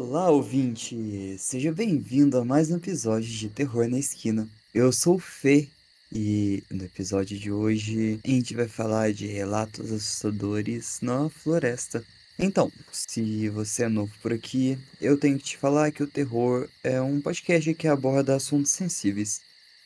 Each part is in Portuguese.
Olá, ouvinte! Seja bem-vindo a mais um episódio de Terror na Esquina. Eu sou o Fê e no episódio de hoje a gente vai falar de relatos assustadores na floresta. Então, se você é novo por aqui, eu tenho que te falar que o Terror é um podcast que aborda assuntos sensíveis.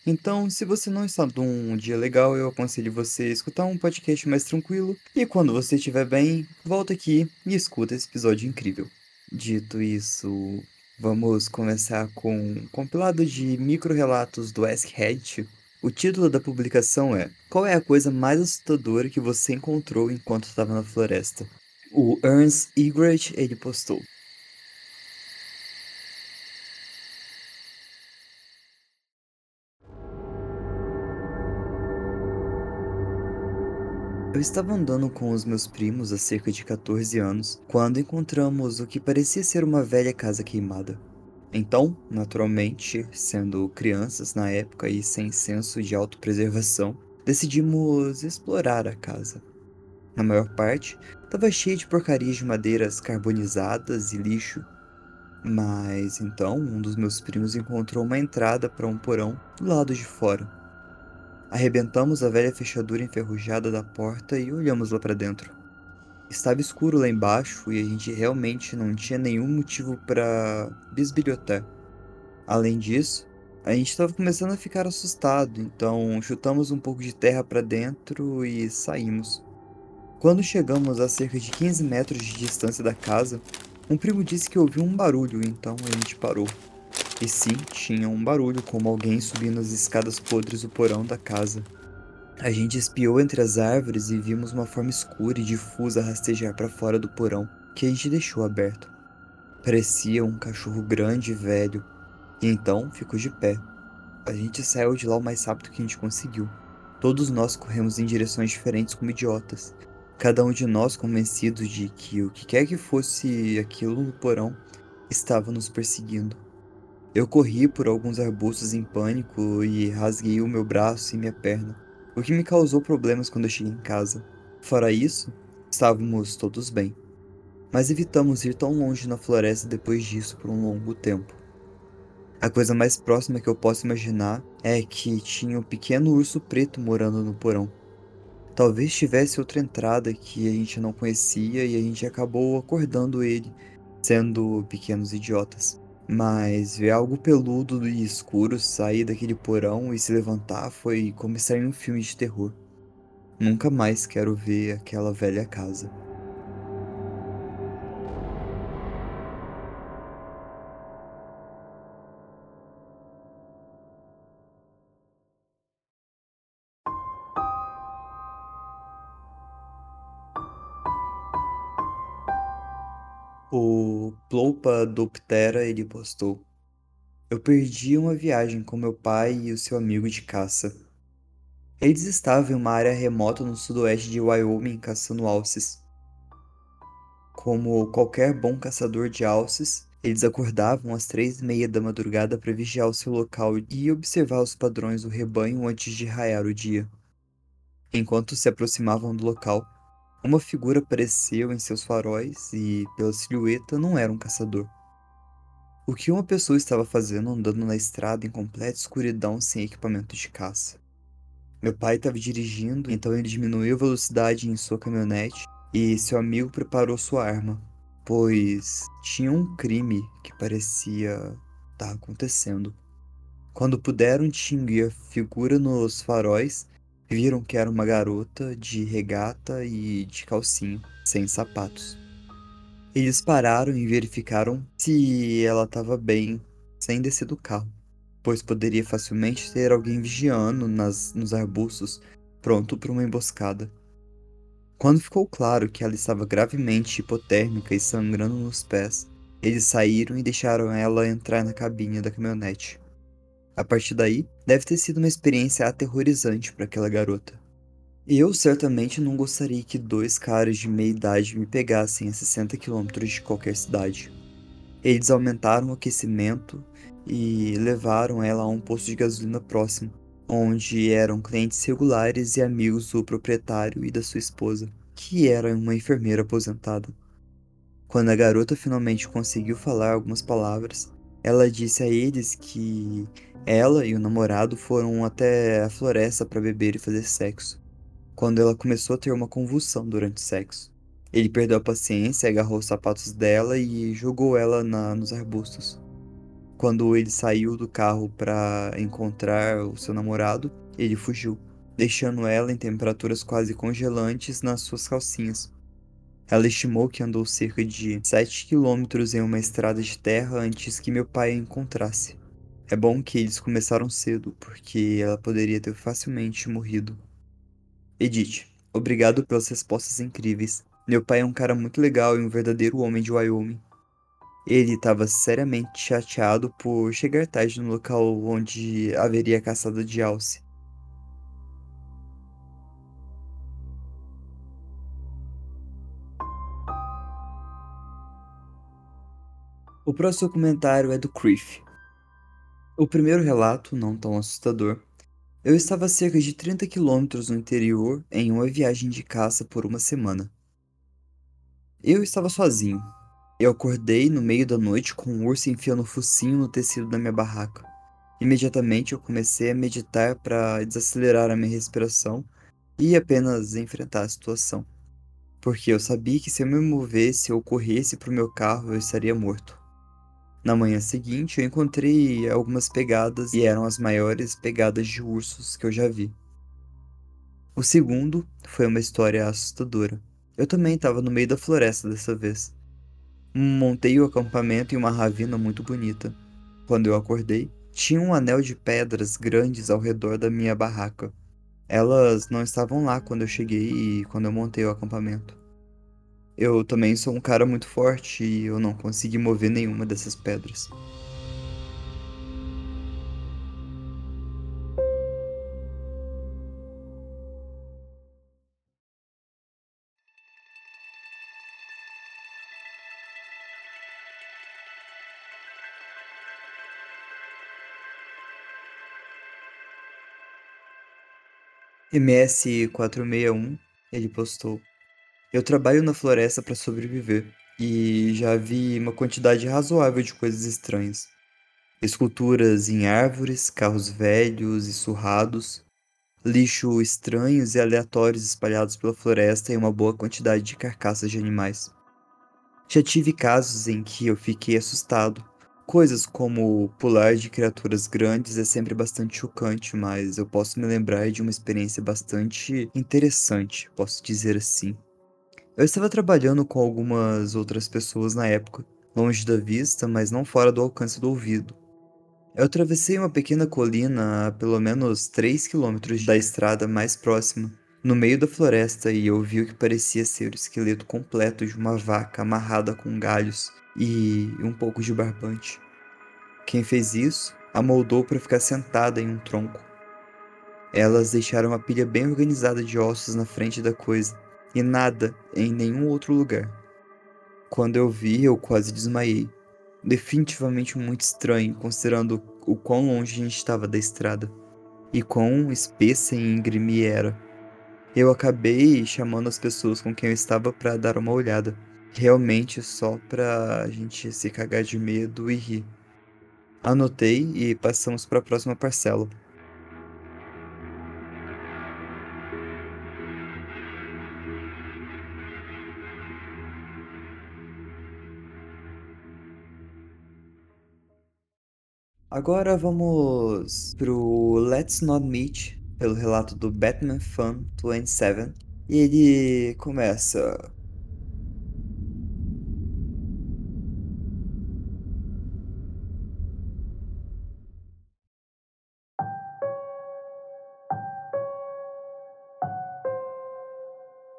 Então, se você não está num dia legal, eu aconselho você a escutar um podcast mais tranquilo. E quando você estiver bem, volta aqui e escuta esse episódio incrível. Dito isso, vamos começar com um compilado de micro-relatos do Ask Reddit. O título da publicação é Qual é a coisa mais assustadora que você encontrou enquanto estava na floresta? O Ernst Egret, ele postou. Estava andando com os meus primos há cerca de 14 anos quando encontramos o que parecia ser uma velha casa queimada. Então, naturalmente, sendo crianças na época e sem senso de autopreservação, decidimos explorar a casa. Na maior parte, estava cheia de porcarias de madeiras carbonizadas e lixo. Mas então, um dos meus primos encontrou uma entrada para um porão do lado de fora. Arrebentamos a velha fechadura enferrujada da porta e olhamos lá para dentro. Estava escuro lá embaixo e a gente realmente não tinha nenhum motivo para bisbilhotar. Além disso, a gente estava começando a ficar assustado, então chutamos um pouco de terra para dentro e saímos. Quando chegamos a cerca de 15 metros de distância da casa, um primo disse que ouviu um barulho, então a gente parou. E sim, tinha um barulho como alguém subindo as escadas podres do porão da casa. A gente espiou entre as árvores e vimos uma forma escura e difusa rastejar para fora do porão, que a gente deixou aberto. Parecia um cachorro grande e velho, e então ficou de pé. A gente saiu de lá o mais rápido que a gente conseguiu. Todos nós corremos em direções diferentes como idiotas, cada um de nós convencidos de que o que quer que fosse aquilo no porão estava nos perseguindo. Eu corri por alguns arbustos em pânico e rasguei o meu braço e minha perna, o que me causou problemas quando eu cheguei em casa. Fora isso, estávamos todos bem. Mas evitamos ir tão longe na floresta depois disso por um longo tempo. A coisa mais próxima que eu posso imaginar é que tinha um pequeno urso preto morando no porão. Talvez tivesse outra entrada que a gente não conhecia e a gente acabou acordando ele, sendo pequenos idiotas. Mas ver algo peludo e escuro sair daquele porão e se levantar foi como estar em um filme de terror. Nunca mais quero ver aquela velha casa. O Plopadoptera ele postou. Eu perdi uma viagem com meu pai e o seu amigo de caça. Eles estavam em uma área remota no sudoeste de Wyoming caçando alces. Como qualquer bom caçador de alces, eles acordavam às três e meia da madrugada para vigiar o seu local e observar os padrões do rebanho antes de raiar o dia. Enquanto se aproximavam do local, uma figura apareceu em seus faróis e, pela silhueta, não era um caçador. O que uma pessoa estava fazendo andando na estrada em completa escuridão sem equipamento de caça? Meu pai estava dirigindo, então ele diminuiu a velocidade em sua caminhonete e seu amigo preparou sua arma, pois tinha um crime que parecia estar acontecendo. Quando puderam distinguir a figura nos faróis, Viram que era uma garota de regata e de calcinha, sem sapatos. Eles pararam e verificaram se ela estava bem, sem descer do carro, pois poderia facilmente ter alguém vigiando nas, nos arbustos, pronto para uma emboscada. Quando ficou claro que ela estava gravemente hipotérmica e sangrando nos pés, eles saíram e deixaram ela entrar na cabine da caminhonete. A partir daí, deve ter sido uma experiência aterrorizante para aquela garota. Eu certamente não gostaria que dois caras de meia idade me pegassem a 60 km de qualquer cidade. Eles aumentaram o aquecimento e levaram ela a um posto de gasolina próximo, onde eram clientes regulares e amigos do proprietário e da sua esposa, que era uma enfermeira aposentada. Quando a garota finalmente conseguiu falar algumas palavras, ela disse a eles que ela e o namorado foram até a floresta para beber e fazer sexo. Quando ela começou a ter uma convulsão durante o sexo, ele perdeu a paciência, agarrou os sapatos dela e jogou ela na, nos arbustos. Quando ele saiu do carro para encontrar o seu namorado, ele fugiu, deixando ela em temperaturas quase congelantes nas suas calcinhas. Ela estimou que andou cerca de 7 quilômetros em uma estrada de terra antes que meu pai a encontrasse. É bom que eles começaram cedo, porque ela poderia ter facilmente morrido. Edith, obrigado pelas respostas incríveis. Meu pai é um cara muito legal e um verdadeiro homem de Wyoming. Ele estava seriamente chateado por chegar tarde no local onde haveria caçada de alce. O próximo comentário é do Criff. O primeiro relato, não tão assustador. Eu estava a cerca de 30 quilômetros no interior em uma viagem de caça por uma semana. Eu estava sozinho. Eu acordei no meio da noite com um urso enfiando o focinho no tecido da minha barraca. Imediatamente eu comecei a meditar para desacelerar a minha respiração e apenas enfrentar a situação. Porque eu sabia que se eu me movesse ou corresse para o meu carro eu estaria morto. Na manhã seguinte, eu encontrei algumas pegadas e eram as maiores pegadas de ursos que eu já vi. O segundo foi uma história assustadora. Eu também estava no meio da floresta dessa vez. Montei o acampamento em uma ravina muito bonita. Quando eu acordei, tinha um anel de pedras grandes ao redor da minha barraca. Elas não estavam lá quando eu cheguei e quando eu montei o acampamento. Eu também sou um cara muito forte e eu não consegui mover nenhuma dessas pedras. MS461, ele postou eu trabalho na floresta para sobreviver e já vi uma quantidade razoável de coisas estranhas. Esculturas em árvores, carros velhos e surrados, lixo estranhos e aleatórios espalhados pela floresta e uma boa quantidade de carcaças de animais. Já tive casos em que eu fiquei assustado. Coisas como pular de criaturas grandes é sempre bastante chocante, mas eu posso me lembrar de uma experiência bastante interessante, posso dizer assim. Eu estava trabalhando com algumas outras pessoas na época, longe da vista, mas não fora do alcance do ouvido. Eu atravessei uma pequena colina a pelo menos 3 quilômetros da estrada mais próxima, no meio da floresta, e eu vi o que parecia ser o esqueleto completo de uma vaca amarrada com galhos e um pouco de barbante. Quem fez isso a moldou para ficar sentada em um tronco. Elas deixaram uma pilha bem organizada de ossos na frente da coisa, e nada em nenhum outro lugar. Quando eu vi, eu quase desmaiei. Definitivamente muito estranho, considerando o quão longe a gente estava da estrada e quão espessa e íngreme era. Eu acabei chamando as pessoas com quem eu estava para dar uma olhada, realmente só para a gente se cagar de medo e rir. Anotei e passamos para a próxima parcela. Agora vamos pro Let's Not Meet, pelo relato do Batman Fan 27. E ele começa.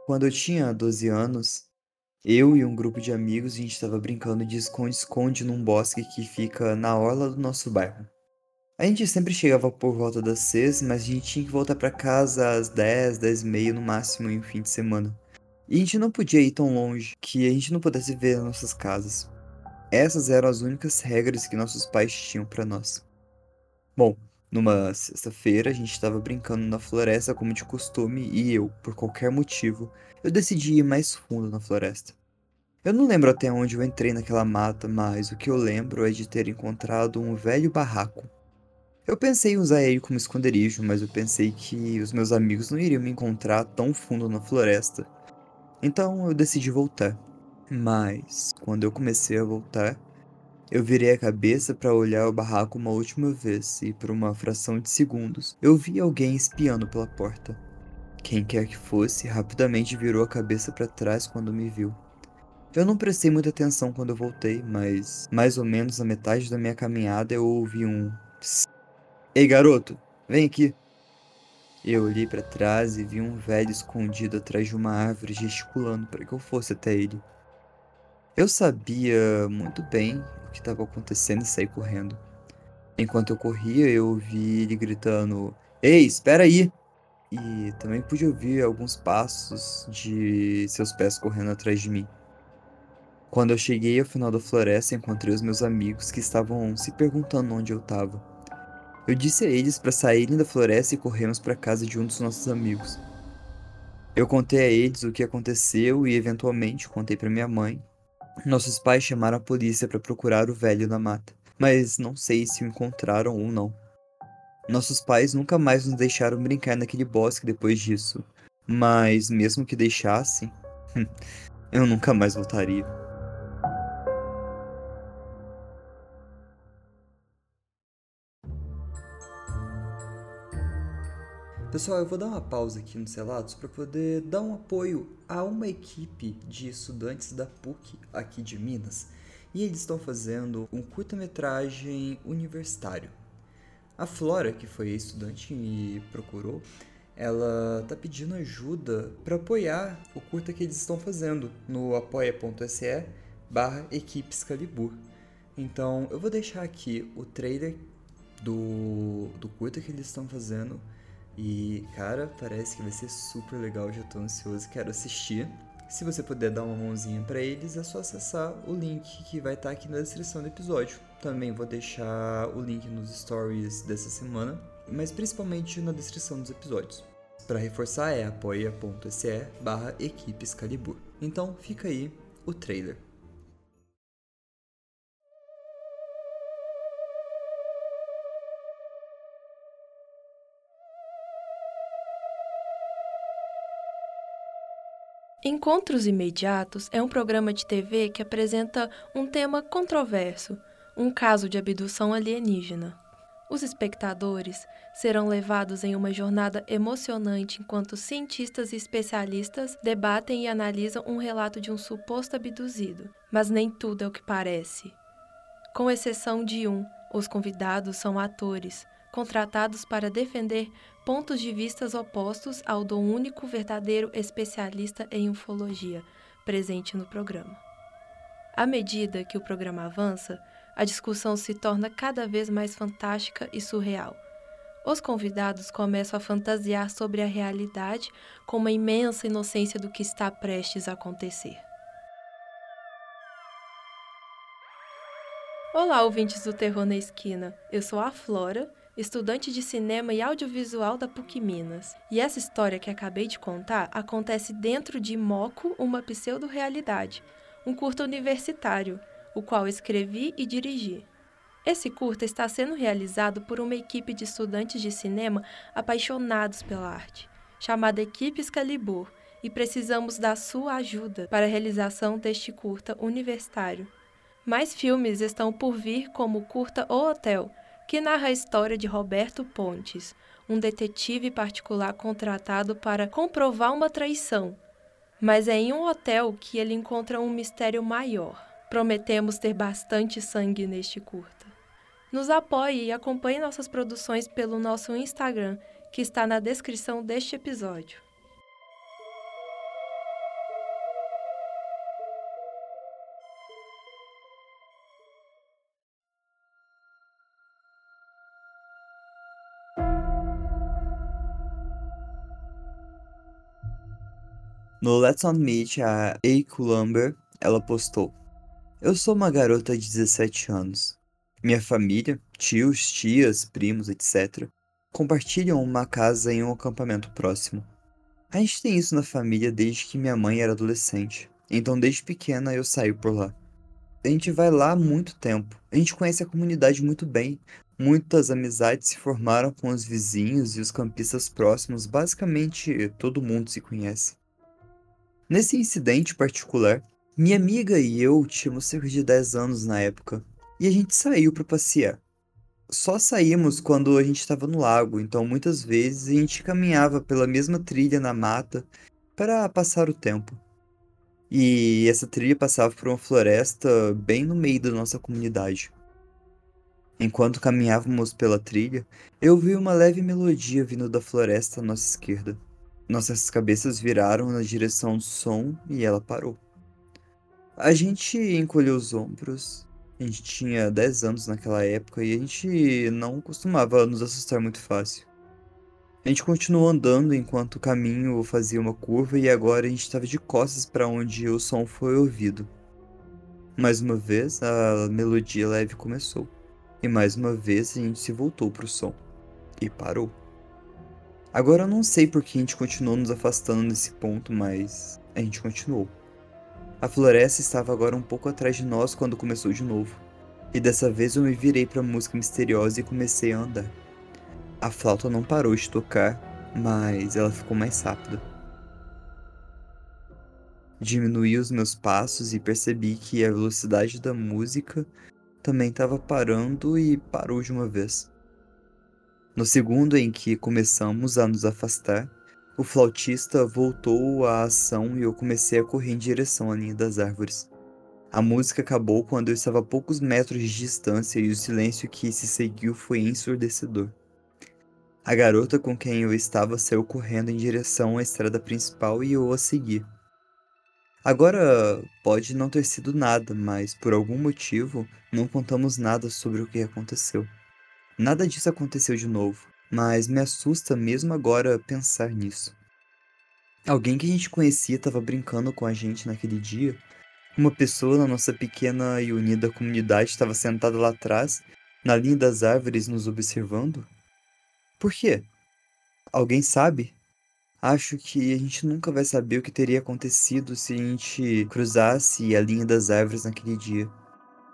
Quando eu tinha 12 anos, eu e um grupo de amigos, a gente estava brincando de esconde-esconde num bosque que fica na orla do nosso bairro. A gente sempre chegava por volta das seis, mas a gente tinha que voltar para casa às dez, dez e meia no máximo em um fim de semana. E a gente não podia ir tão longe que a gente não pudesse ver as nossas casas. Essas eram as únicas regras que nossos pais tinham para nós. Bom, numa sexta-feira a gente estava brincando na floresta como de costume e eu, por qualquer motivo, eu decidi ir mais fundo na floresta. Eu não lembro até onde eu entrei naquela mata, mas o que eu lembro é de ter encontrado um velho barraco. Eu pensei em usar ele como esconderijo, mas eu pensei que os meus amigos não iriam me encontrar tão fundo na floresta. Então eu decidi voltar. Mas, quando eu comecei a voltar, eu virei a cabeça para olhar o barraco uma última vez e, por uma fração de segundos, eu vi alguém espiando pela porta. Quem quer que fosse, rapidamente virou a cabeça para trás quando me viu. Eu não prestei muita atenção quando eu voltei, mas mais ou menos na metade da minha caminhada eu ouvi um. Ei, garoto, vem aqui. Eu olhei para trás e vi um velho escondido atrás de uma árvore gesticulando para que eu fosse até ele. Eu sabia muito bem que estava acontecendo e saí correndo. Enquanto eu corria, eu ouvi ele gritando: Ei, espera aí! E também pude ouvir alguns passos de seus pés correndo atrás de mim. Quando eu cheguei ao final da floresta, encontrei os meus amigos que estavam se perguntando onde eu estava. Eu disse a eles para saírem da floresta e corrermos para casa de um dos nossos amigos. Eu contei a eles o que aconteceu e eventualmente contei para minha mãe. Nossos pais chamaram a polícia para procurar o velho na mata, mas não sei se o encontraram ou não. Nossos pais nunca mais nos deixaram brincar naquele bosque depois disso, mas mesmo que deixassem, eu nunca mais voltaria. Pessoal, eu vou dar uma pausa aqui no Celados para poder dar um apoio a uma equipe de estudantes da PUC aqui de Minas. E eles estão fazendo um curta-metragem universitário. A Flora, que foi estudante me procurou, ela está pedindo ajuda para apoiar o curta que eles estão fazendo no apoia.se barra equipe Excalibur. Então eu vou deixar aqui o trailer do, do curta que eles estão fazendo e, cara, parece que vai ser super legal, já tô ansioso, quero assistir. Se você puder dar uma mãozinha para eles, é só acessar o link que vai estar tá aqui na descrição do episódio. Também vou deixar o link nos stories dessa semana, mas principalmente na descrição dos episódios. Para reforçar é apoia.se barra. Então fica aí o trailer. Encontros Imediatos é um programa de TV que apresenta um tema controverso, um caso de abdução alienígena. Os espectadores serão levados em uma jornada emocionante enquanto cientistas e especialistas debatem e analisam um relato de um suposto abduzido. Mas nem tudo é o que parece. Com exceção de um, os convidados são atores, contratados para defender pontos de vistas opostos ao do único verdadeiro especialista em ufologia presente no programa. À medida que o programa avança, a discussão se torna cada vez mais fantástica e surreal. Os convidados começam a fantasiar sobre a realidade com uma imensa inocência do que está prestes a acontecer. Olá, ouvintes do Terror na Esquina. Eu sou a Flora estudante de cinema e audiovisual da PUC Minas. E essa história que acabei de contar acontece dentro de Moco, uma pseudo-realidade, um curta universitário, o qual escrevi e dirigi. Esse curta está sendo realizado por uma equipe de estudantes de cinema apaixonados pela arte, chamada Equipe Excalibur, e precisamos da sua ajuda para a realização deste curta universitário. Mais filmes estão por vir, como curta O Hotel, que narra a história de Roberto Pontes, um detetive particular contratado para comprovar uma traição. Mas é em um hotel que ele encontra um mistério maior. Prometemos ter bastante sangue neste curta. Nos apoie e acompanhe nossas produções pelo nosso Instagram, que está na descrição deste episódio. No Let's On Meet, a A. Columber, ela postou: Eu sou uma garota de 17 anos. Minha família, tios, tias, primos, etc., compartilham uma casa em um acampamento próximo. A gente tem isso na família desde que minha mãe era adolescente. então desde pequena eu saio por lá. A gente vai lá há muito tempo. A gente conhece a comunidade muito bem. Muitas amizades se formaram com os vizinhos e os campistas próximos. Basicamente, todo mundo se conhece. Nesse incidente particular, minha amiga e eu tínhamos cerca de 10 anos na época, e a gente saiu para passear. Só saímos quando a gente estava no lago, então muitas vezes a gente caminhava pela mesma trilha na mata para passar o tempo. E essa trilha passava por uma floresta bem no meio da nossa comunidade. Enquanto caminhávamos pela trilha, eu vi uma leve melodia vindo da floresta à nossa esquerda. Nossas cabeças viraram na direção do som e ela parou. A gente encolheu os ombros. A gente tinha 10 anos naquela época e a gente não costumava nos assustar muito fácil. A gente continuou andando enquanto o caminho fazia uma curva e agora a gente estava de costas para onde o som foi ouvido. Mais uma vez, a melodia leve começou. E mais uma vez a gente se voltou para o som. E parou. Agora eu não sei por que a gente continuou nos afastando nesse ponto, mas a gente continuou. A floresta estava agora um pouco atrás de nós quando começou de novo. E dessa vez eu me virei para a música misteriosa e comecei a andar. A flauta não parou de tocar, mas ela ficou mais rápida. Diminuí os meus passos e percebi que a velocidade da música também estava parando e parou de uma vez. No segundo em que começamos a nos afastar, o flautista voltou à ação e eu comecei a correr em direção à linha das árvores. A música acabou quando eu estava a poucos metros de distância e o silêncio que se seguiu foi ensurdecedor. A garota com quem eu estava saiu correndo em direção à estrada principal e eu a segui. Agora, pode não ter sido nada, mas por algum motivo não contamos nada sobre o que aconteceu. Nada disso aconteceu de novo, mas me assusta mesmo agora pensar nisso. Alguém que a gente conhecia estava brincando com a gente naquele dia. Uma pessoa na nossa pequena e unida comunidade estava sentada lá atrás, na linha das árvores, nos observando. Por quê? Alguém sabe? Acho que a gente nunca vai saber o que teria acontecido se a gente cruzasse a linha das árvores naquele dia.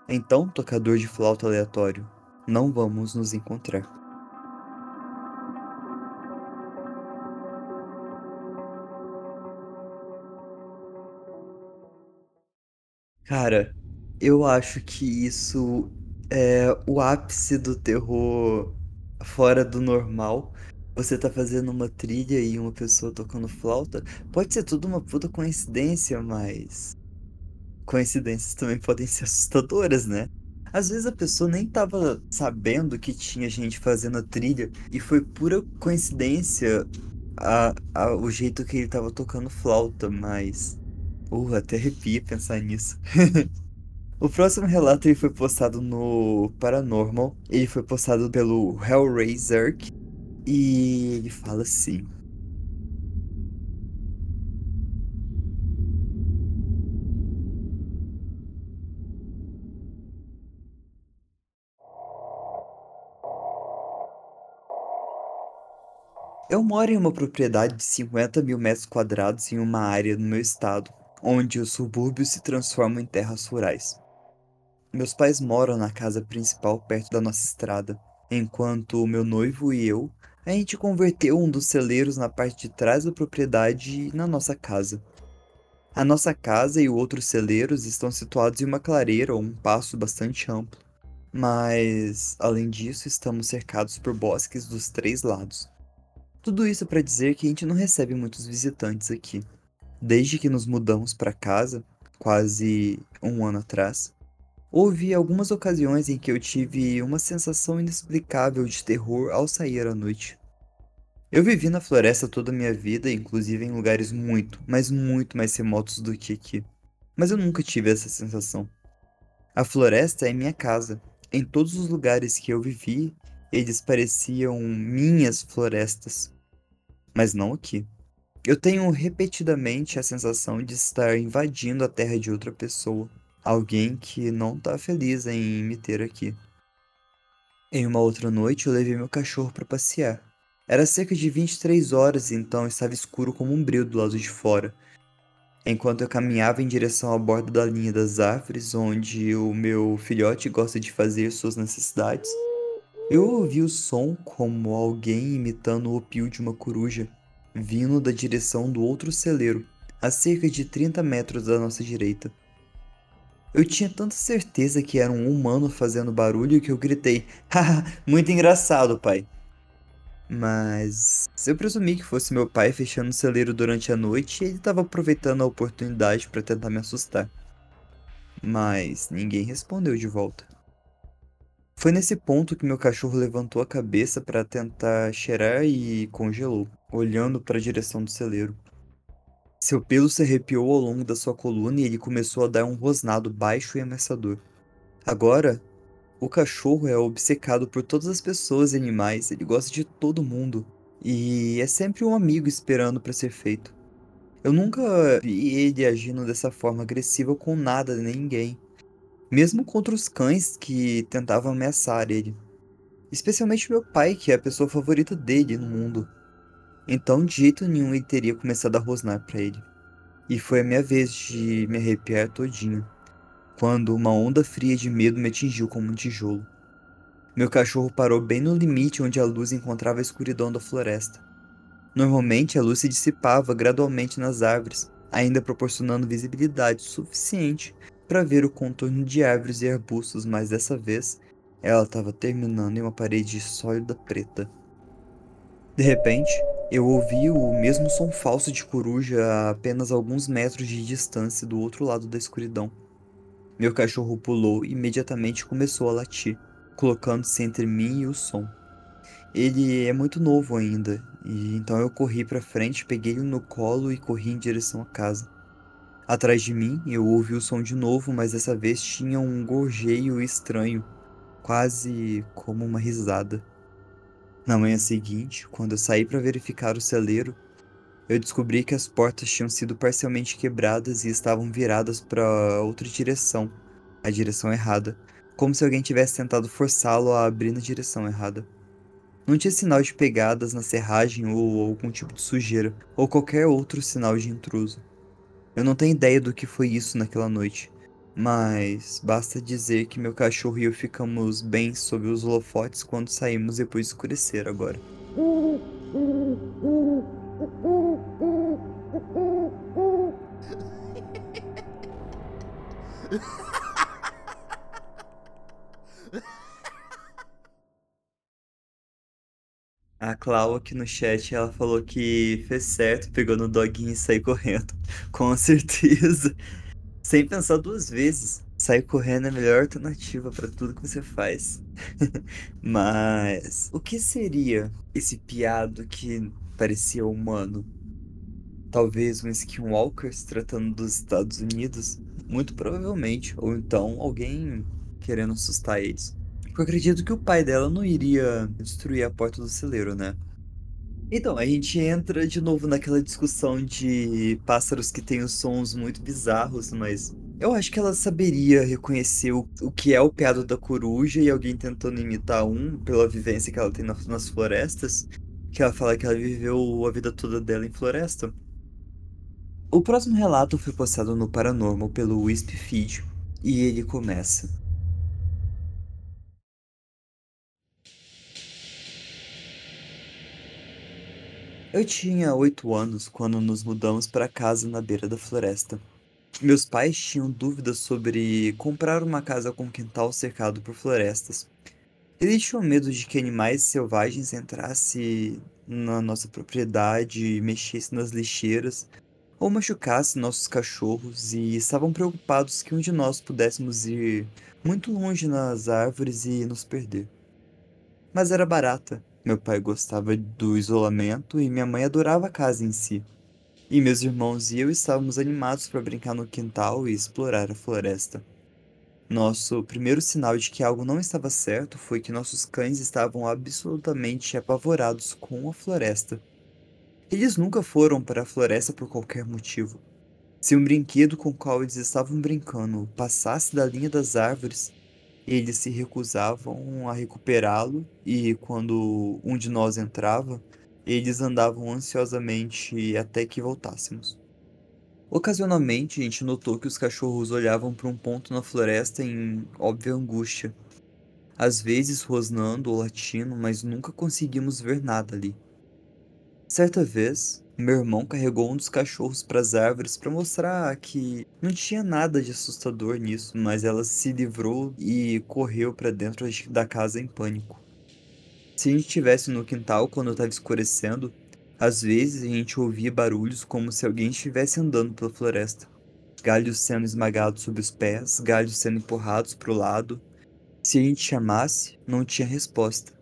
Então, tocador de flauta aleatório, não vamos nos encontrar. Cara, eu acho que isso é o ápice do terror fora do normal. Você tá fazendo uma trilha e uma pessoa tocando flauta. Pode ser tudo uma puta coincidência, mas. Coincidências também podem ser assustadoras, né? Às vezes a pessoa nem tava sabendo que tinha gente fazendo a trilha e foi pura coincidência a, a, o jeito que ele tava tocando flauta, mas. Uh, até arrepia pensar nisso. O próximo relato ele foi postado no Paranormal. Ele foi postado pelo Hellraiser. E ele fala assim. Eu moro em uma propriedade de 50 mil metros quadrados em uma área no meu estado, onde os subúrbios se transformam em terras rurais. Meus pais moram na casa principal perto da nossa estrada, enquanto o meu noivo e eu, a gente converteu um dos celeiros na parte de trás da propriedade na nossa casa. A nossa casa e outros celeiros estão situados em uma clareira ou um passo bastante amplo, mas, além disso, estamos cercados por bosques dos três lados. Tudo isso para dizer que a gente não recebe muitos visitantes aqui. Desde que nos mudamos para casa, quase um ano atrás, Houve algumas ocasiões em que eu tive uma sensação inexplicável de terror ao sair à noite. Eu vivi na floresta toda a minha vida, inclusive em lugares muito, mas muito mais remotos do que aqui. Mas eu nunca tive essa sensação. A floresta é minha casa. Em todos os lugares que eu vivi, eles pareciam minhas florestas. Mas não aqui. Eu tenho repetidamente a sensação de estar invadindo a terra de outra pessoa alguém que não tá feliz em me ter aqui. Em uma outra noite, eu levei meu cachorro para passear. Era cerca de 23 horas, então estava escuro como um breu do lado de fora. Enquanto eu caminhava em direção à borda da linha das árvores, onde o meu filhote gosta de fazer suas necessidades, eu ouvi o som como alguém imitando o pio de uma coruja, vindo da direção do outro celeiro, a cerca de 30 metros da nossa direita. Eu tinha tanta certeza que era um humano fazendo barulho que eu gritei: Haha, muito engraçado, pai. Mas eu presumi que fosse meu pai fechando o celeiro durante a noite e ele estava aproveitando a oportunidade para tentar me assustar. Mas ninguém respondeu de volta. Foi nesse ponto que meu cachorro levantou a cabeça para tentar cheirar e congelou, olhando para a direção do celeiro. Seu pelo se arrepiou ao longo da sua coluna e ele começou a dar um rosnado baixo e ameaçador. Agora, o cachorro é obcecado por todas as pessoas e animais, ele gosta de todo mundo e é sempre um amigo esperando para ser feito. Eu nunca vi ele agindo dessa forma agressiva com nada nem ninguém, mesmo contra os cães que tentavam ameaçar ele. Especialmente meu pai, que é a pessoa favorita dele no mundo. Então, de jeito nenhum, ele teria começado a rosnar para ele. E foi a minha vez de me arrepiar todinho, quando uma onda fria de medo me atingiu como um tijolo. Meu cachorro parou bem no limite onde a luz encontrava a escuridão da floresta. Normalmente a luz se dissipava gradualmente nas árvores, ainda proporcionando visibilidade suficiente para ver o contorno de árvores e arbustos, mas dessa vez ela estava terminando em uma parede sólida preta. De repente, eu ouvi o mesmo som falso de coruja a apenas alguns metros de distância do outro lado da escuridão. Meu cachorro pulou e imediatamente começou a latir, colocando-se entre mim e o som. Ele é muito novo ainda, e então eu corri para frente, peguei ele no colo e corri em direção à casa. Atrás de mim, eu ouvi o som de novo, mas dessa vez tinha um gorjeio estranho, quase como uma risada. Na manhã seguinte, quando eu saí para verificar o celeiro, eu descobri que as portas tinham sido parcialmente quebradas e estavam viradas para outra direção, a direção errada, como se alguém tivesse tentado forçá-lo a abrir na direção errada. Não tinha sinal de pegadas na serragem ou algum tipo de sujeira, ou qualquer outro sinal de intruso. Eu não tenho ideia do que foi isso naquela noite, mas basta dizer que meu cachorro e eu ficamos bem sob os holofotes quando saímos depois de escurecer agora. A Clau aqui no chat, ela falou que fez certo, pegou no doguinho e saiu correndo. Com certeza sem pensar duas vezes. Sair correndo é a melhor alternativa para tudo que você faz. Mas o que seria esse piado que parecia humano? Talvez um skinwalker se tratando dos Estados Unidos? Muito provavelmente. Ou então alguém querendo assustar eles. Eu acredito que o pai dela não iria destruir a porta do celeiro, né? Então, a gente entra de novo naquela discussão de pássaros que têm os sons muito bizarros, mas eu acho que ela saberia reconhecer o, o que é o piado da coruja e alguém tentando imitar um pela vivência que ela tem nas florestas, que ela fala que ela viveu a vida toda dela em floresta. O próximo relato foi postado no Paranormal pelo Wisp Feed e ele começa. Eu tinha oito anos quando nos mudamos para casa na beira da floresta. Meus pais tinham dúvidas sobre comprar uma casa com quintal cercado por florestas. Eles tinham medo de que animais selvagens entrassem na nossa propriedade, mexessem nas lixeiras ou machucassem nossos cachorros e estavam preocupados que um de nós pudéssemos ir muito longe nas árvores e nos perder. Mas era barata meu pai gostava do isolamento e minha mãe adorava a casa em si. E meus irmãos e eu estávamos animados para brincar no quintal e explorar a floresta. Nosso primeiro sinal de que algo não estava certo foi que nossos cães estavam absolutamente apavorados com a floresta. Eles nunca foram para a floresta por qualquer motivo. Se um brinquedo com o qual eles estavam brincando passasse da linha das árvores, eles se recusavam a recuperá-lo e quando um de nós entrava, eles andavam ansiosamente até que voltássemos. Ocasionalmente, a gente notou que os cachorros olhavam para um ponto na floresta em óbvia angústia. Às vezes rosnando ou latindo, mas nunca conseguimos ver nada ali. Certa vez, meu irmão carregou um dos cachorros para as árvores para mostrar que não tinha nada de assustador nisso, mas ela se livrou e correu para dentro da casa em pânico. Se a gente estivesse no quintal quando estava escurecendo, às vezes a gente ouvia barulhos como se alguém estivesse andando pela floresta. Galhos sendo esmagados sob os pés, galhos sendo empurrados para o lado. Se a gente chamasse, não tinha resposta.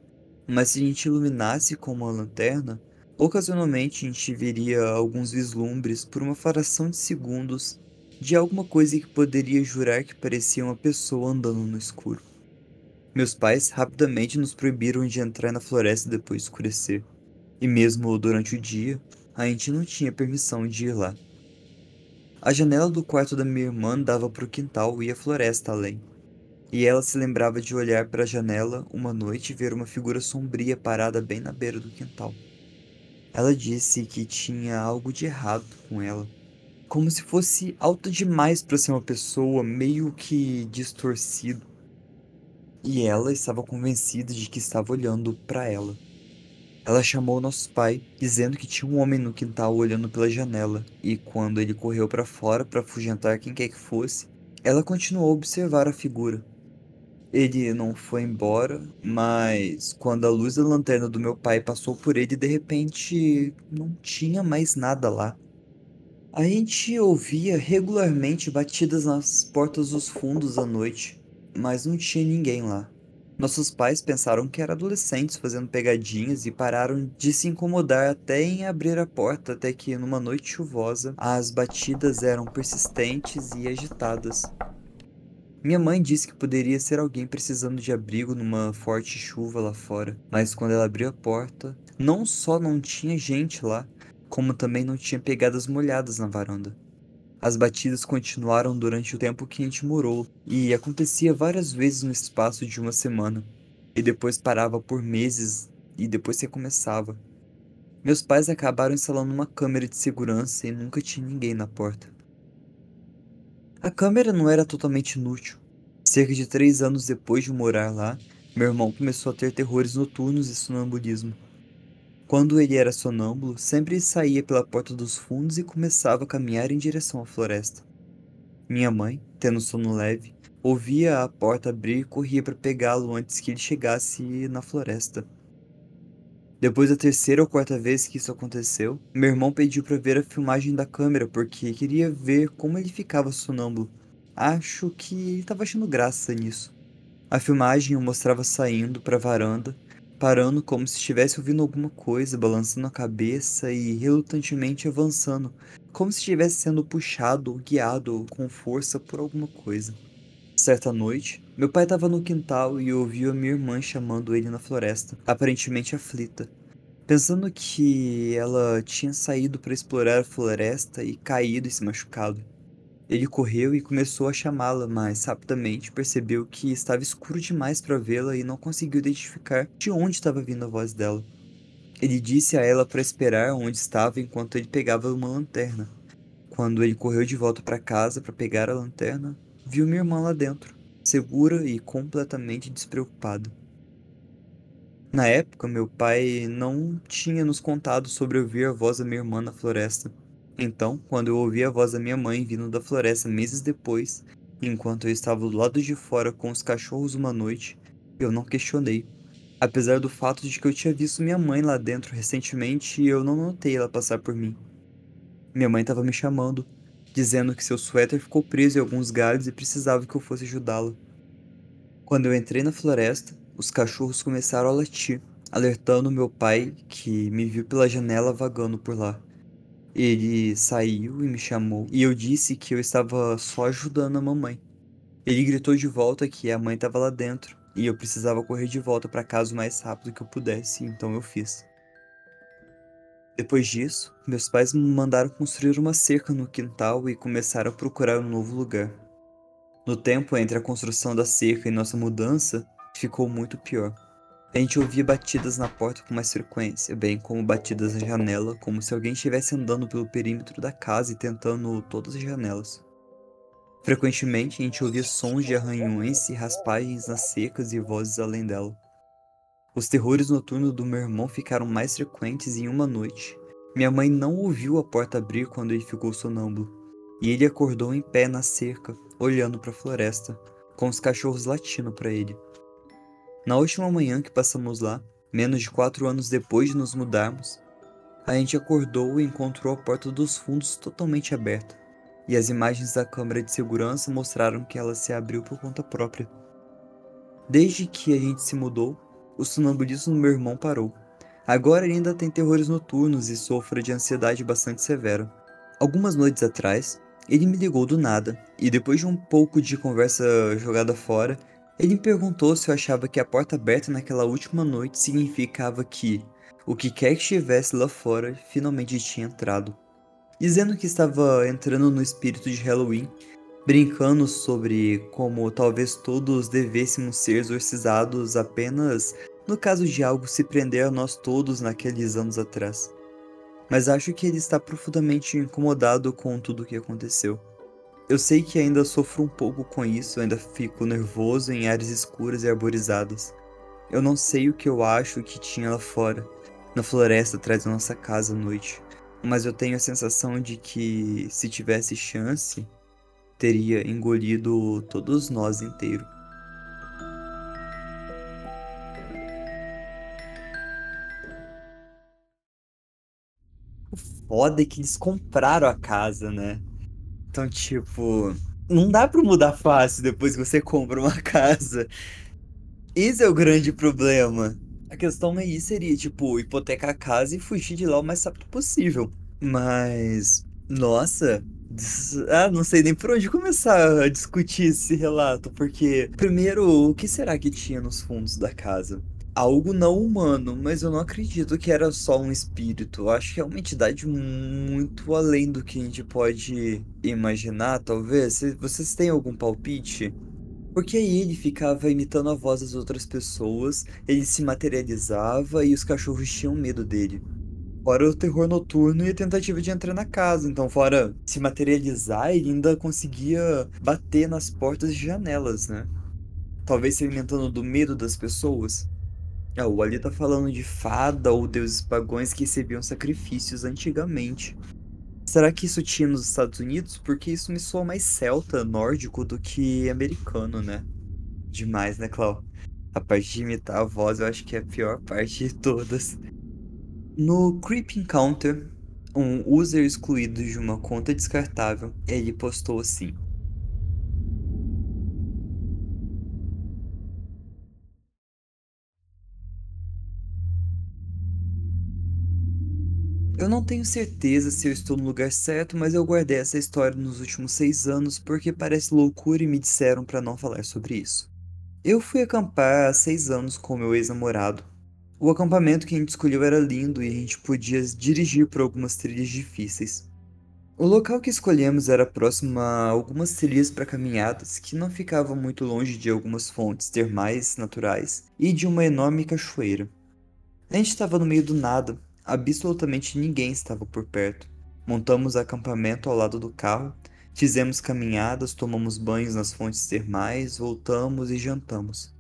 Mas se a gente iluminasse com uma lanterna, ocasionalmente a gente veria alguns vislumbres por uma fração de segundos de alguma coisa que poderia jurar que parecia uma pessoa andando no escuro. Meus pais rapidamente nos proibiram de entrar na floresta depois de escurecer. E mesmo durante o dia, a gente não tinha permissão de ir lá. A janela do quarto da minha irmã dava para o quintal e a floresta além. E ela se lembrava de olhar para a janela uma noite e ver uma figura sombria parada bem na beira do quintal. Ela disse que tinha algo de errado com ela, como se fosse alta demais para ser uma pessoa meio que distorcido. E ela estava convencida de que estava olhando para ela. Ela chamou nosso pai, dizendo que tinha um homem no quintal olhando pela janela, e quando ele correu para fora para afugentar quem quer que fosse, ela continuou a observar a figura. Ele não foi embora, mas quando a luz da lanterna do meu pai passou por ele, de repente não tinha mais nada lá. A gente ouvia regularmente batidas nas portas dos fundos à noite, mas não tinha ninguém lá. Nossos pais pensaram que eram adolescentes fazendo pegadinhas e pararam de se incomodar até em abrir a porta, até que numa noite chuvosa as batidas eram persistentes e agitadas. Minha mãe disse que poderia ser alguém precisando de abrigo numa forte chuva lá fora, mas quando ela abriu a porta, não só não tinha gente lá, como também não tinha pegadas molhadas na varanda. As batidas continuaram durante o tempo que a gente morou, e acontecia várias vezes no espaço de uma semana, e depois parava por meses e depois recomeçava. Meus pais acabaram instalando uma câmera de segurança e nunca tinha ninguém na porta. A câmera não era totalmente inútil. Cerca de três anos depois de morar lá, meu irmão começou a ter terrores noturnos e sonambulismo. Quando ele era sonâmbulo, sempre saía pela porta dos fundos e começava a caminhar em direção à floresta. Minha mãe, tendo sono leve, ouvia a porta abrir e corria para pegá-lo antes que ele chegasse na floresta. Depois da terceira ou quarta vez que isso aconteceu, meu irmão pediu para ver a filmagem da câmera porque queria ver como ele ficava sonâmbulo. Acho que ele estava achando graça nisso. A filmagem o mostrava saindo para a varanda, parando como se estivesse ouvindo alguma coisa, balançando a cabeça e relutantemente avançando, como se estivesse sendo puxado ou guiado com força por alguma coisa. Certa noite, meu pai estava no quintal e ouviu a minha irmã chamando ele na floresta, aparentemente aflita, pensando que ela tinha saído para explorar a floresta e caído e se machucado. Ele correu e começou a chamá-la, mas rapidamente percebeu que estava escuro demais para vê-la e não conseguiu identificar de onde estava vindo a voz dela. Ele disse a ela para esperar onde estava enquanto ele pegava uma lanterna. Quando ele correu de volta para casa para pegar a lanterna, viu minha irmã lá dentro, segura e completamente despreocupada. Na época, meu pai não tinha nos contado sobre ouvir a voz da minha irmã na floresta. Então, quando eu ouvi a voz da minha mãe vindo da floresta meses depois, enquanto eu estava do lado de fora com os cachorros uma noite, eu não questionei. Apesar do fato de que eu tinha visto minha mãe lá dentro recentemente e eu não notei ela passar por mim. Minha mãe estava me chamando, dizendo que seu suéter ficou preso em alguns galhos e precisava que eu fosse ajudá-la. Quando eu entrei na floresta, os cachorros começaram a latir, alertando meu pai que me viu pela janela vagando por lá. Ele saiu e me chamou, e eu disse que eu estava só ajudando a mamãe. Ele gritou de volta que a mãe estava lá dentro, e eu precisava correr de volta para casa o mais rápido que eu pudesse, então eu fiz. Depois disso, meus pais me mandaram construir uma cerca no quintal e começaram a procurar um novo lugar. No tempo entre a construção da cerca e nossa mudança, ficou muito pior. A gente ouvia batidas na porta com mais frequência, bem como batidas na janela, como se alguém estivesse andando pelo perímetro da casa e tentando todas as janelas. Frequentemente a gente ouvia sons de arranhões e raspagens nas secas e vozes além dela. Os terrores noturnos do meu irmão ficaram mais frequentes em uma noite. Minha mãe não ouviu a porta abrir quando ele ficou sonâmbulo, e ele acordou em pé na cerca, olhando para a floresta, com os cachorros latindo para ele. Na última manhã que passamos lá, menos de quatro anos depois de nos mudarmos, a gente acordou e encontrou a porta dos fundos totalmente aberta, e as imagens da câmera de segurança mostraram que ela se abriu por conta própria. Desde que a gente se mudou, o sonambulismo do meu irmão parou. Agora ele ainda tem terrores noturnos e sofre de ansiedade bastante severa. Algumas noites atrás, ele me ligou do nada, e depois de um pouco de conversa jogada fora, ele me perguntou se eu achava que a porta aberta naquela última noite significava que o que quer que estivesse lá fora finalmente tinha entrado. Dizendo que estava entrando no espírito de Halloween, brincando sobre como talvez todos devêssemos ser exorcizados apenas no caso de algo se prender a nós todos naqueles anos atrás. Mas acho que ele está profundamente incomodado com tudo o que aconteceu. Eu sei que ainda sofro um pouco com isso, ainda fico nervoso em áreas escuras e arborizadas. Eu não sei o que eu acho que tinha lá fora, na floresta atrás da nossa casa à noite, mas eu tenho a sensação de que, se tivesse chance, teria engolido todos nós inteiro. O foda é que eles compraram a casa, né? Então, tipo, não dá pra mudar fácil depois que você compra uma casa. Esse é o grande problema. A questão aí seria, tipo, hipotecar a casa e fugir de lá o mais rápido possível. Mas, nossa, ah, não sei nem por onde começar a discutir esse relato, porque, primeiro, o que será que tinha nos fundos da casa? algo não humano, mas eu não acredito que era só um espírito. Eu acho que é uma entidade muito além do que a gente pode imaginar, talvez. Vocês têm algum palpite? Porque aí ele ficava imitando a voz das outras pessoas, ele se materializava e os cachorros tinham medo dele. Fora o terror noturno e a tentativa de entrar na casa. Então, fora se materializar, ele ainda conseguia bater nas portas e janelas, né? Talvez se alimentando do medo das pessoas. Ah, o Ali tá falando de fada ou deuses pagões que recebiam sacrifícios antigamente. Será que isso tinha nos Estados Unidos? Porque isso me soa mais celta, nórdico, do que americano, né? Demais, né, Clau? A parte de imitar a voz eu acho que é a pior parte de todas. No Creep Encounter, um user excluído de uma conta descartável, ele postou assim. Eu não tenho certeza se eu estou no lugar certo, mas eu guardei essa história nos últimos seis anos porque parece loucura e me disseram para não falar sobre isso. Eu fui acampar há seis anos com meu ex-namorado. O acampamento que a gente escolheu era lindo e a gente podia dirigir por algumas trilhas difíceis. O local que escolhemos era próximo a algumas trilhas para caminhadas que não ficavam muito longe de algumas fontes termais naturais e de uma enorme cachoeira. A gente estava no meio do nada, Absolutamente ninguém estava por perto. Montamos acampamento ao lado do carro, fizemos caminhadas, tomamos banhos nas fontes termais, voltamos e jantamos.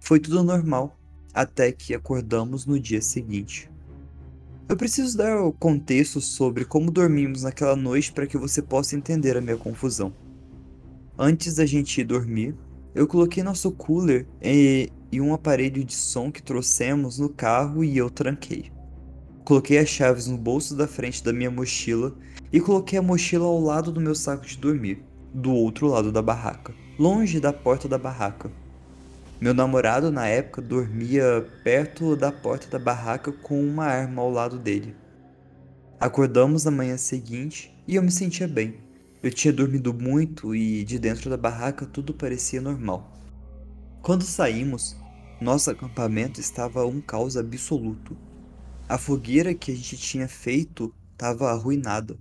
Foi tudo normal, até que acordamos no dia seguinte. Eu preciso dar o contexto sobre como dormimos naquela noite para que você possa entender a minha confusão. Antes da gente ir dormir, eu coloquei nosso cooler e, e um aparelho de som que trouxemos no carro e eu tranquei. Coloquei as chaves no bolso da frente da minha mochila e coloquei a mochila ao lado do meu saco de dormir, do outro lado da barraca, longe da porta da barraca. Meu namorado na época dormia perto da porta da barraca com uma arma ao lado dele. Acordamos na manhã seguinte e eu me sentia bem. Eu tinha dormido muito e de dentro da barraca tudo parecia normal. Quando saímos, nosso acampamento estava um caos absoluto. A fogueira que a gente tinha feito estava arruinada.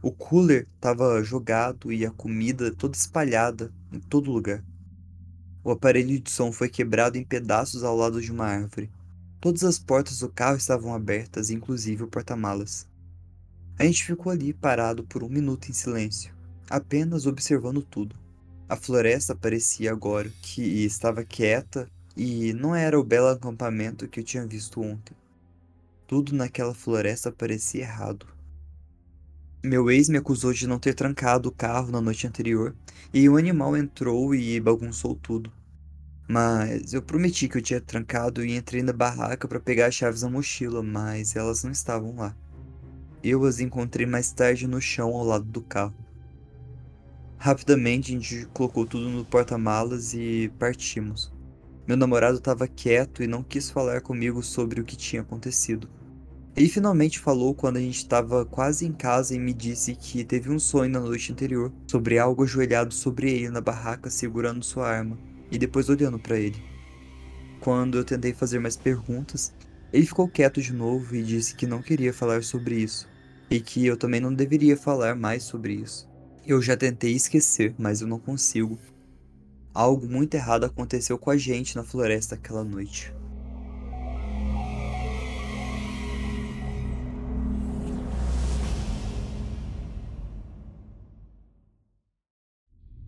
O cooler estava jogado e a comida toda espalhada em todo lugar. O aparelho de som foi quebrado em pedaços ao lado de uma árvore. Todas as portas do carro estavam abertas, inclusive o porta-malas. A gente ficou ali parado por um minuto em silêncio, apenas observando tudo. A floresta parecia agora que estava quieta e não era o belo acampamento que eu tinha visto ontem. Tudo naquela floresta parecia errado. Meu ex me acusou de não ter trancado o carro na noite anterior e o animal entrou e bagunçou tudo. Mas eu prometi que eu tinha trancado e entrei na barraca para pegar as chaves da mochila, mas elas não estavam lá. Eu as encontrei mais tarde no chão ao lado do carro. Rapidamente a gente colocou tudo no porta-malas e partimos. Meu namorado estava quieto e não quis falar comigo sobre o que tinha acontecido. Ele finalmente falou quando a gente estava quase em casa e me disse que teve um sonho na noite anterior sobre algo ajoelhado sobre ele na barraca segurando sua arma e depois olhando para ele. Quando eu tentei fazer mais perguntas, ele ficou quieto de novo e disse que não queria falar sobre isso e que eu também não deveria falar mais sobre isso. Eu já tentei esquecer, mas eu não consigo. Algo muito errado aconteceu com a gente na floresta aquela noite.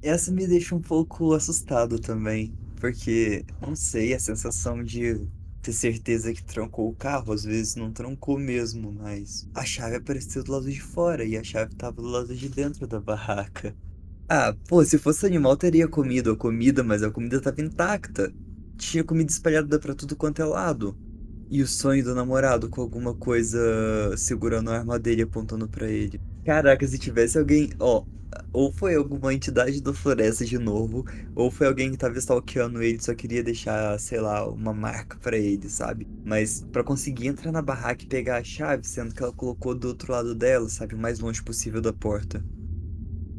Essa me deixa um pouco assustado também, porque, não sei, a sensação de ter certeza que trancou o carro, às vezes não trancou mesmo, mas a chave apareceu do lado de fora e a chave estava do lado de dentro da barraca. Ah, pô, se fosse animal teria comido a comida, mas a comida estava intacta. Tinha comida espalhada para tudo quanto é lado. E o sonho do namorado com alguma coisa segurando a arma dele apontando para ele. Caraca, se tivesse alguém, ó, ou foi alguma entidade da floresta de novo, ou foi alguém que tava stalkeando ele só queria deixar, sei lá, uma marca para ele, sabe? Mas para conseguir entrar na barraca e pegar a chave, sendo que ela colocou do outro lado dela, sabe, o mais longe possível da porta.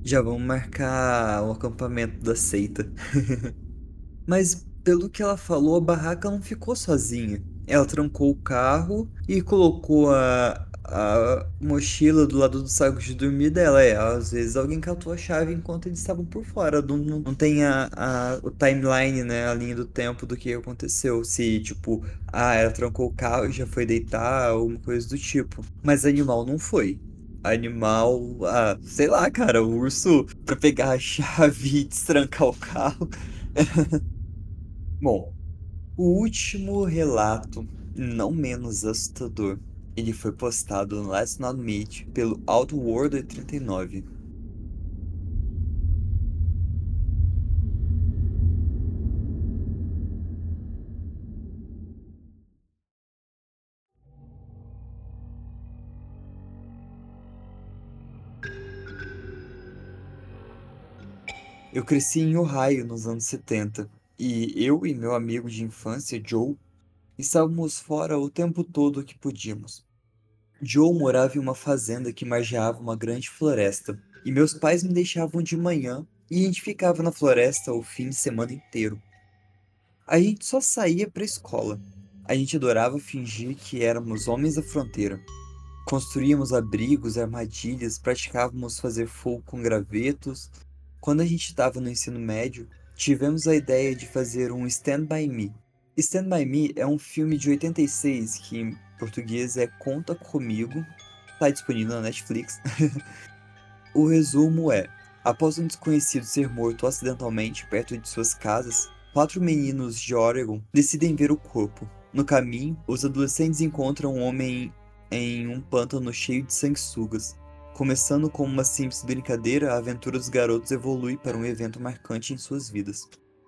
Já vamos marcar o acampamento da seita. Mas pelo que ela falou, a barraca não ficou sozinha. Ela trancou o carro e colocou a, a mochila do lado do saco de dormir dela. É, às vezes alguém catou a chave enquanto eles estavam por fora. Não, não, não tem a, a, o timeline, né? A linha do tempo do que aconteceu. Se, tipo, ah, ela trancou o carro e já foi deitar, alguma coisa do tipo. Mas animal não foi. Animal, ah, sei lá, cara, o urso pra pegar a chave e destrancar o carro. Bom, o último relato, não menos assustador, ele foi postado no Let's Not Meet pelo Outworld 39. Eu cresci em Ohio nos anos 70 e eu e meu amigo de infância, Joe, estávamos fora o tempo todo que podíamos. Joe morava em uma fazenda que margeava uma grande floresta, e meus pais me deixavam de manhã e a gente ficava na floresta o fim de semana inteiro. A gente só saía para a escola. A gente adorava fingir que éramos homens da fronteira. Construíamos abrigos, armadilhas, praticávamos fazer fogo com gravetos. Quando a gente estava no ensino médio, tivemos a ideia de fazer um Stand By Me. Stand By Me é um filme de 86 que português é Conta Comigo, está disponível na Netflix. o resumo é: após um desconhecido ser morto acidentalmente perto de suas casas, quatro meninos de Oregon decidem ver o corpo. No caminho, os adolescentes encontram um homem em um pântano cheio de sanguessugas. Começando como uma simples brincadeira, a aventura dos garotos evolui para um evento marcante em suas vidas.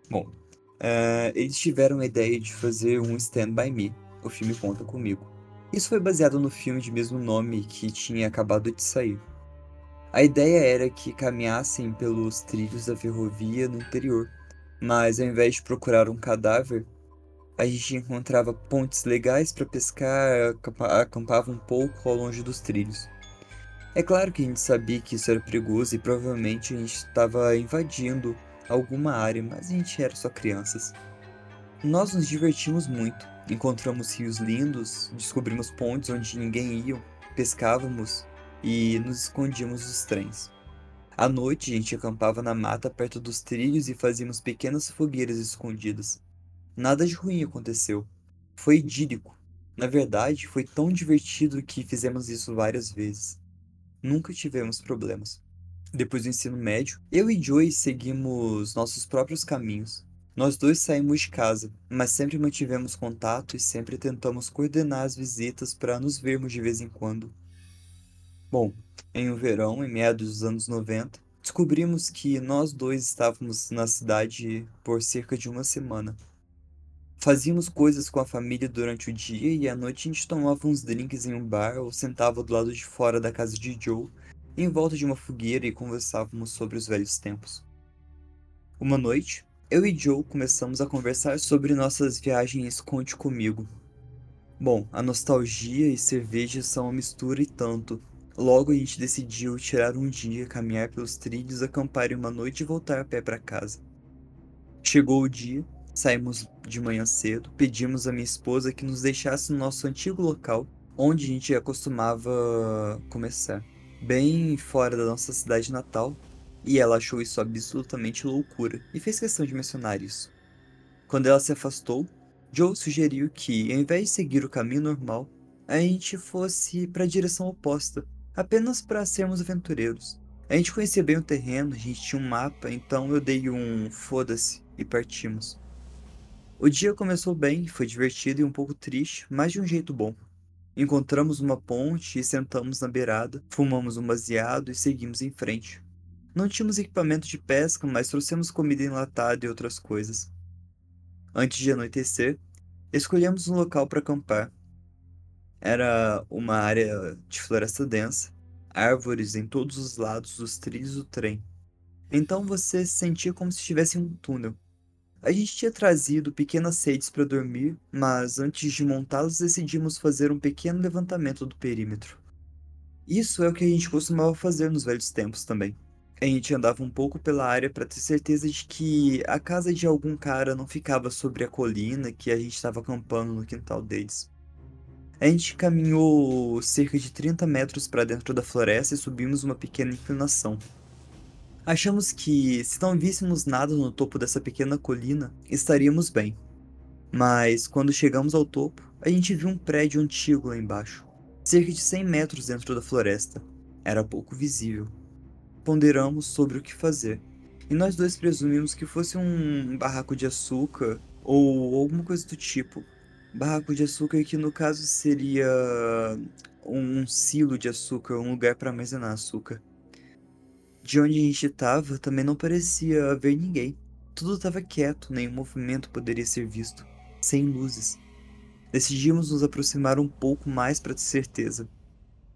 Bom, uh, eles tiveram a ideia de fazer um Stand By Me, o filme Conta Comigo. Isso foi baseado no filme de mesmo nome que tinha acabado de sair. A ideia era que caminhassem pelos trilhos da ferrovia no interior, mas ao invés de procurar um cadáver, a gente encontrava pontes legais para pescar, acampava um pouco ao longe dos trilhos. É claro que a gente sabia que isso era perigoso e provavelmente a gente estava invadindo alguma área, mas a gente era só crianças. Nós nos divertimos muito, encontramos rios lindos, descobrimos pontes onde ninguém ia, pescávamos e nos escondíamos dos trens. À noite, a gente acampava na mata perto dos trilhos e fazíamos pequenas fogueiras escondidas. Nada de ruim aconteceu. Foi idílico. Na verdade, foi tão divertido que fizemos isso várias vezes. Nunca tivemos problemas. Depois do ensino médio, eu e Joey seguimos nossos próprios caminhos. Nós dois saímos de casa, mas sempre mantivemos contato e sempre tentamos coordenar as visitas para nos vermos de vez em quando. Bom, em um verão, em meados dos anos 90, descobrimos que nós dois estávamos na cidade por cerca de uma semana. Fazíamos coisas com a família durante o dia e à noite a gente tomava uns drinks em um bar ou sentava do lado de fora da casa de Joe, em volta de uma fogueira e conversávamos sobre os velhos tempos. Uma noite, eu e Joe começamos a conversar sobre nossas viagens Conte Comigo. Bom, a nostalgia e cerveja são uma mistura e tanto, Logo a gente decidiu tirar um dia, caminhar pelos trilhos, acampar em uma noite e voltar a pé para casa. Chegou o dia, saímos de manhã cedo, pedimos à minha esposa que nos deixasse no nosso antigo local, onde a gente acostumava começar, bem fora da nossa cidade natal, e ela achou isso absolutamente loucura e fez questão de mencionar isso. Quando ela se afastou, Joe sugeriu que, ao invés de seguir o caminho normal, a gente fosse para a direção oposta, apenas para sermos aventureiros. A gente conhecia bem o terreno, a gente tinha um mapa, então eu dei um foda-se e partimos. O dia começou bem, foi divertido e um pouco triste, mas de um jeito bom. Encontramos uma ponte e sentamos na beirada, fumamos um baseado e seguimos em frente. Não tínhamos equipamento de pesca, mas trouxemos comida enlatada e outras coisas. Antes de anoitecer, escolhemos um local para acampar. Era uma área de floresta densa, árvores em todos os lados dos trilhos do trem. Então você se sentia como se estivesse em um túnel. A gente tinha trazido pequenas redes para dormir, mas antes de montá-las decidimos fazer um pequeno levantamento do perímetro. Isso é o que a gente costumava fazer nos velhos tempos também. A gente andava um pouco pela área para ter certeza de que a casa de algum cara não ficava sobre a colina que a gente estava acampando no quintal deles. A gente caminhou cerca de 30 metros para dentro da floresta e subimos uma pequena inclinação. Achamos que, se não víssemos nada no topo dessa pequena colina, estaríamos bem. Mas, quando chegamos ao topo, a gente viu um prédio antigo lá embaixo, cerca de 100 metros dentro da floresta. Era pouco visível. Ponderamos sobre o que fazer, e nós dois presumimos que fosse um barraco de açúcar ou alguma coisa do tipo, Barraco de açúcar, que no caso seria um silo de açúcar, um lugar para armazenar açúcar. De onde a gente estava também não parecia haver ninguém. Tudo estava quieto, nenhum movimento poderia ser visto, sem luzes. Decidimos nos aproximar um pouco mais para ter certeza.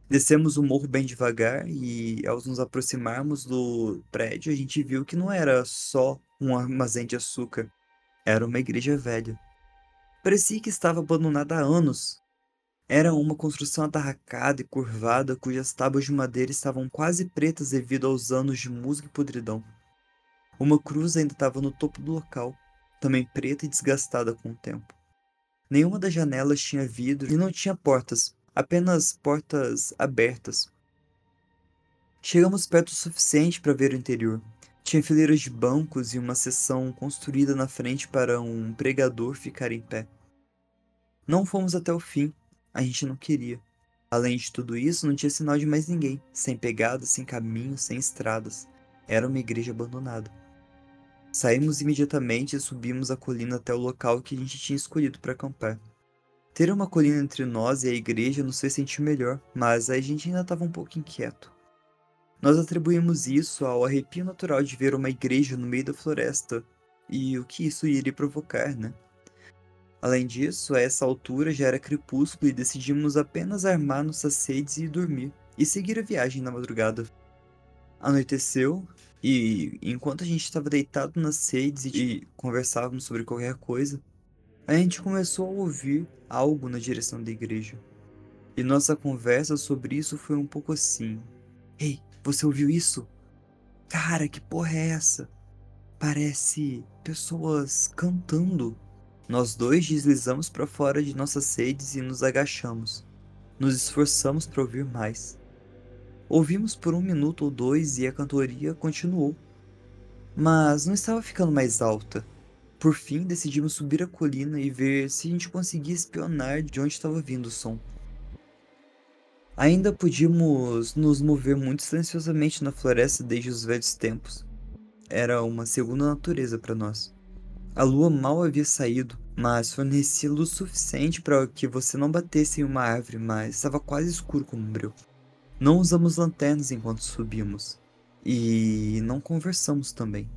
Descemos o morro bem devagar e, ao nos aproximarmos do prédio, a gente viu que não era só um armazém de açúcar, era uma igreja velha. Parecia que estava abandonada há anos. Era uma construção atarracada e curvada, cujas tábuas de madeira estavam quase pretas devido aos anos de musgo e podridão. Uma cruz ainda estava no topo do local, também preta e desgastada com o tempo. Nenhuma das janelas tinha vidro e não tinha portas, apenas portas abertas. Chegamos perto o suficiente para ver o interior. Tinha fileiras de bancos e uma seção construída na frente para um pregador ficar em pé. Não fomos até o fim, a gente não queria. Além de tudo isso, não tinha sinal de mais ninguém, sem pegadas, sem caminhos, sem estradas. Era uma igreja abandonada. Saímos imediatamente e subimos a colina até o local que a gente tinha escolhido para acampar. Ter uma colina entre nós e a igreja nos fez sentir melhor, mas a gente ainda estava um pouco inquieto. Nós atribuímos isso ao arrepio natural de ver uma igreja no meio da floresta e o que isso iria provocar, né? Além disso, a essa altura já era crepúsculo e decidimos apenas armar nossas sedes e dormir, e seguir a viagem na madrugada. Anoiteceu, e enquanto a gente estava deitado nas sedes e conversávamos sobre qualquer coisa, a gente começou a ouvir algo na direção da igreja. E nossa conversa sobre isso foi um pouco assim: Ei, você ouviu isso? Cara, que porra é essa? Parece pessoas cantando. Nós dois deslizamos para fora de nossas sedes e nos agachamos. Nos esforçamos para ouvir mais. Ouvimos por um minuto ou dois e a cantoria continuou. Mas não estava ficando mais alta. Por fim, decidimos subir a colina e ver se a gente conseguia espionar de onde estava vindo o som. Ainda podíamos nos mover muito silenciosamente na floresta desde os velhos tempos. Era uma segunda natureza para nós. A lua mal havia saído, mas fornecia luz suficiente para que você não batesse em uma árvore, mas estava quase escuro como um breu. Não usamos lanternas enquanto subimos. E não conversamos também.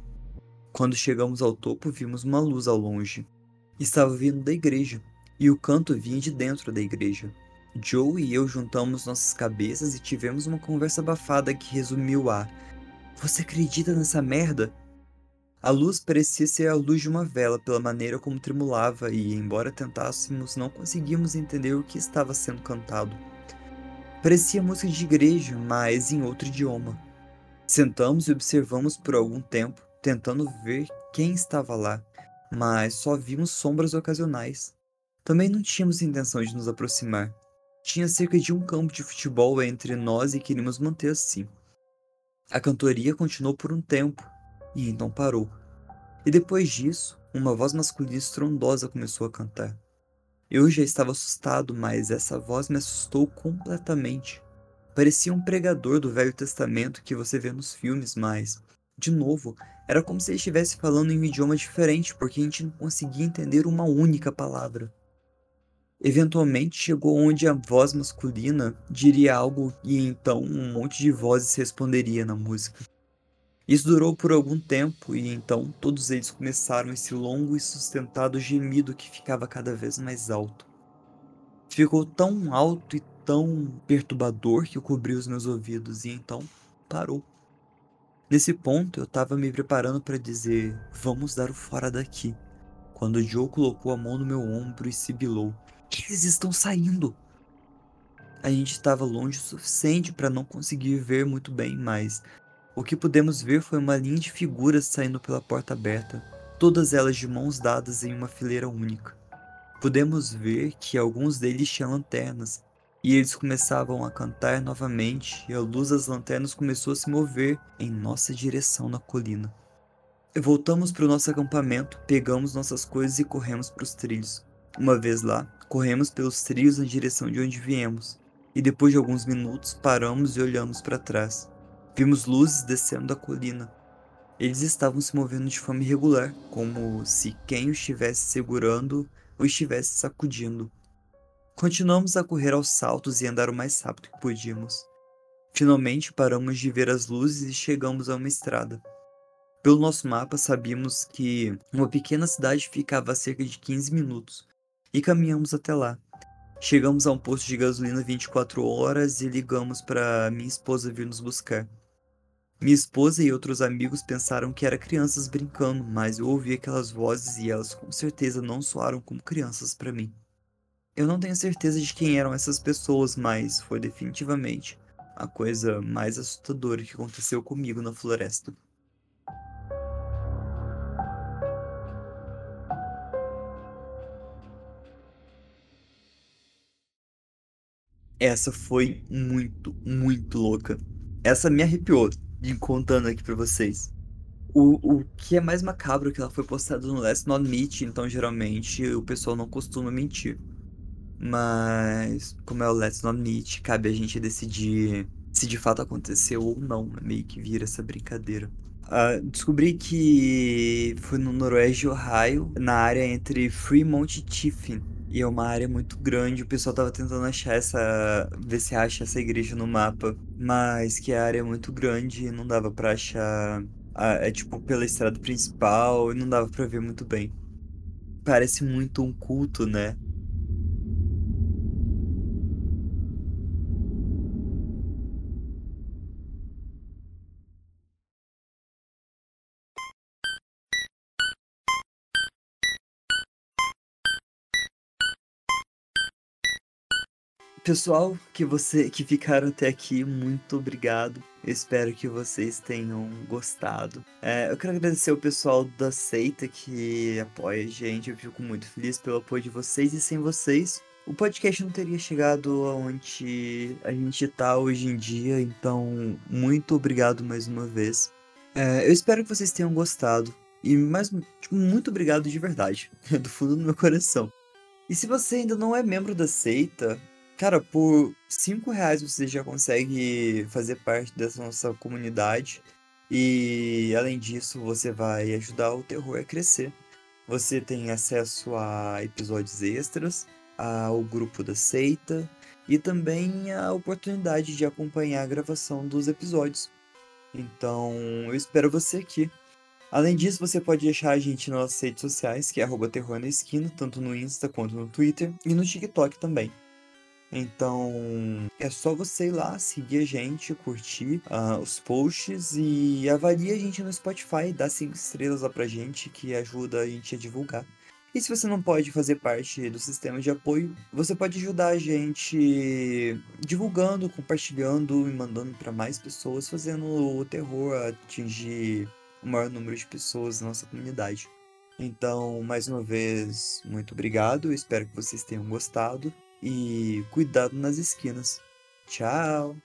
Quando chegamos ao topo, vimos uma luz ao longe. Estava vindo da igreja, e o canto vinha de dentro da igreja. Joe e eu juntamos nossas cabeças e tivemos uma conversa abafada que resumiu a: Você acredita nessa merda? A luz parecia ser a luz de uma vela pela maneira como tremulava, e, embora tentássemos, não conseguíamos entender o que estava sendo cantado. Parecia música de igreja, mas em outro idioma. Sentamos e observamos por algum tempo, tentando ver quem estava lá, mas só vimos sombras ocasionais. Também não tínhamos intenção de nos aproximar. Tinha cerca de um campo de futebol entre nós e queríamos manter assim. A cantoria continuou por um tempo, e então parou. E depois disso, uma voz masculina estrondosa começou a cantar. Eu já estava assustado, mas essa voz me assustou completamente. Parecia um pregador do Velho Testamento que você vê nos filmes, mas, de novo, era como se ele estivesse falando em um idioma diferente porque a gente não conseguia entender uma única palavra. Eventualmente chegou onde a voz masculina diria algo e então um monte de vozes responderia na música. Isso durou por algum tempo e então todos eles começaram esse longo e sustentado gemido que ficava cada vez mais alto. Ficou tão alto e tão perturbador que cobriu os meus ouvidos e então parou. Nesse ponto eu estava me preparando para dizer: "Vamos dar o fora daqui", quando Joe colocou a mão no meu ombro e sibilou: "Eles estão saindo!" A gente estava longe o suficiente para não conseguir ver muito bem, mas o que pudemos ver foi uma linha de figuras saindo pela porta aberta, todas elas de mãos dadas em uma fileira única. Pudemos ver que alguns deles tinham lanternas, e eles começavam a cantar novamente, e a luz das lanternas começou a se mover em nossa direção na colina. Voltamos para o nosso acampamento, pegamos nossas coisas e corremos para os trilhos. Uma vez lá, corremos pelos trilhos na direção de onde viemos, e depois de alguns minutos paramos e olhamos para trás. Vimos luzes descendo da colina. Eles estavam se movendo de forma irregular, como se quem o estivesse segurando o estivesse sacudindo. Continuamos a correr aos saltos e andar o mais rápido que podíamos. Finalmente paramos de ver as luzes e chegamos a uma estrada. Pelo nosso mapa, sabíamos que uma pequena cidade ficava a cerca de 15 minutos e caminhamos até lá. Chegamos a um posto de gasolina 24 horas e ligamos para minha esposa vir nos buscar. Minha esposa e outros amigos pensaram que era crianças brincando, mas eu ouvi aquelas vozes e elas com certeza não soaram como crianças para mim. Eu não tenho certeza de quem eram essas pessoas, mas foi definitivamente a coisa mais assustadora que aconteceu comigo na floresta. Essa foi muito, muito louca. Essa me arrepiou de contando aqui pra vocês. O, o que é mais macabro é que ela foi postada no Last Not Meet, então geralmente o pessoal não costuma mentir. Mas, como é o Let's Not Meet, cabe a gente decidir se de fato aconteceu ou não. Né? Meio que vira essa brincadeira. Uh, descobri que foi no Noroeste Ohio, na área entre Fremont e Tiffin. E é uma área muito grande, o pessoal tava tentando achar essa. ver se acha essa igreja no mapa. Mas que a área é muito grande e não dava pra achar. é tipo pela estrada principal e não dava pra ver muito bem. Parece muito um culto, né? Pessoal, que você que ficaram até aqui, muito obrigado. Eu espero que vocês tenham gostado. É, eu quero agradecer o pessoal da seita que apoia a gente. Eu fico muito feliz pelo apoio de vocês e sem vocês o podcast não teria chegado aonde a gente tá hoje em dia. Então, muito obrigado mais uma vez. É, eu espero que vocês tenham gostado. E mais, tipo, muito obrigado de verdade, do fundo do meu coração. E se você ainda não é membro da seita, cara, por 5 reais você já consegue fazer parte dessa nossa comunidade. E além disso, você vai ajudar o terror a crescer. Você tem acesso a episódios extras, ao grupo da seita e também a oportunidade de acompanhar a gravação dos episódios. Então, eu espero você aqui. Além disso, você pode achar a gente nas redes sociais, que é arroba terror na esquina, tanto no Insta quanto no Twitter e no TikTok também. Então, é só você ir lá, seguir a gente, curtir uh, os posts e avalie a gente no Spotify, dá cinco estrelas lá pra gente, que ajuda a gente a divulgar. E se você não pode fazer parte do sistema de apoio, você pode ajudar a gente divulgando, compartilhando e mandando para mais pessoas, fazendo o terror atingir o maior número de pessoas na nossa comunidade. Então, mais uma vez, muito obrigado. Espero que vocês tenham gostado e cuidado nas esquinas. Tchau!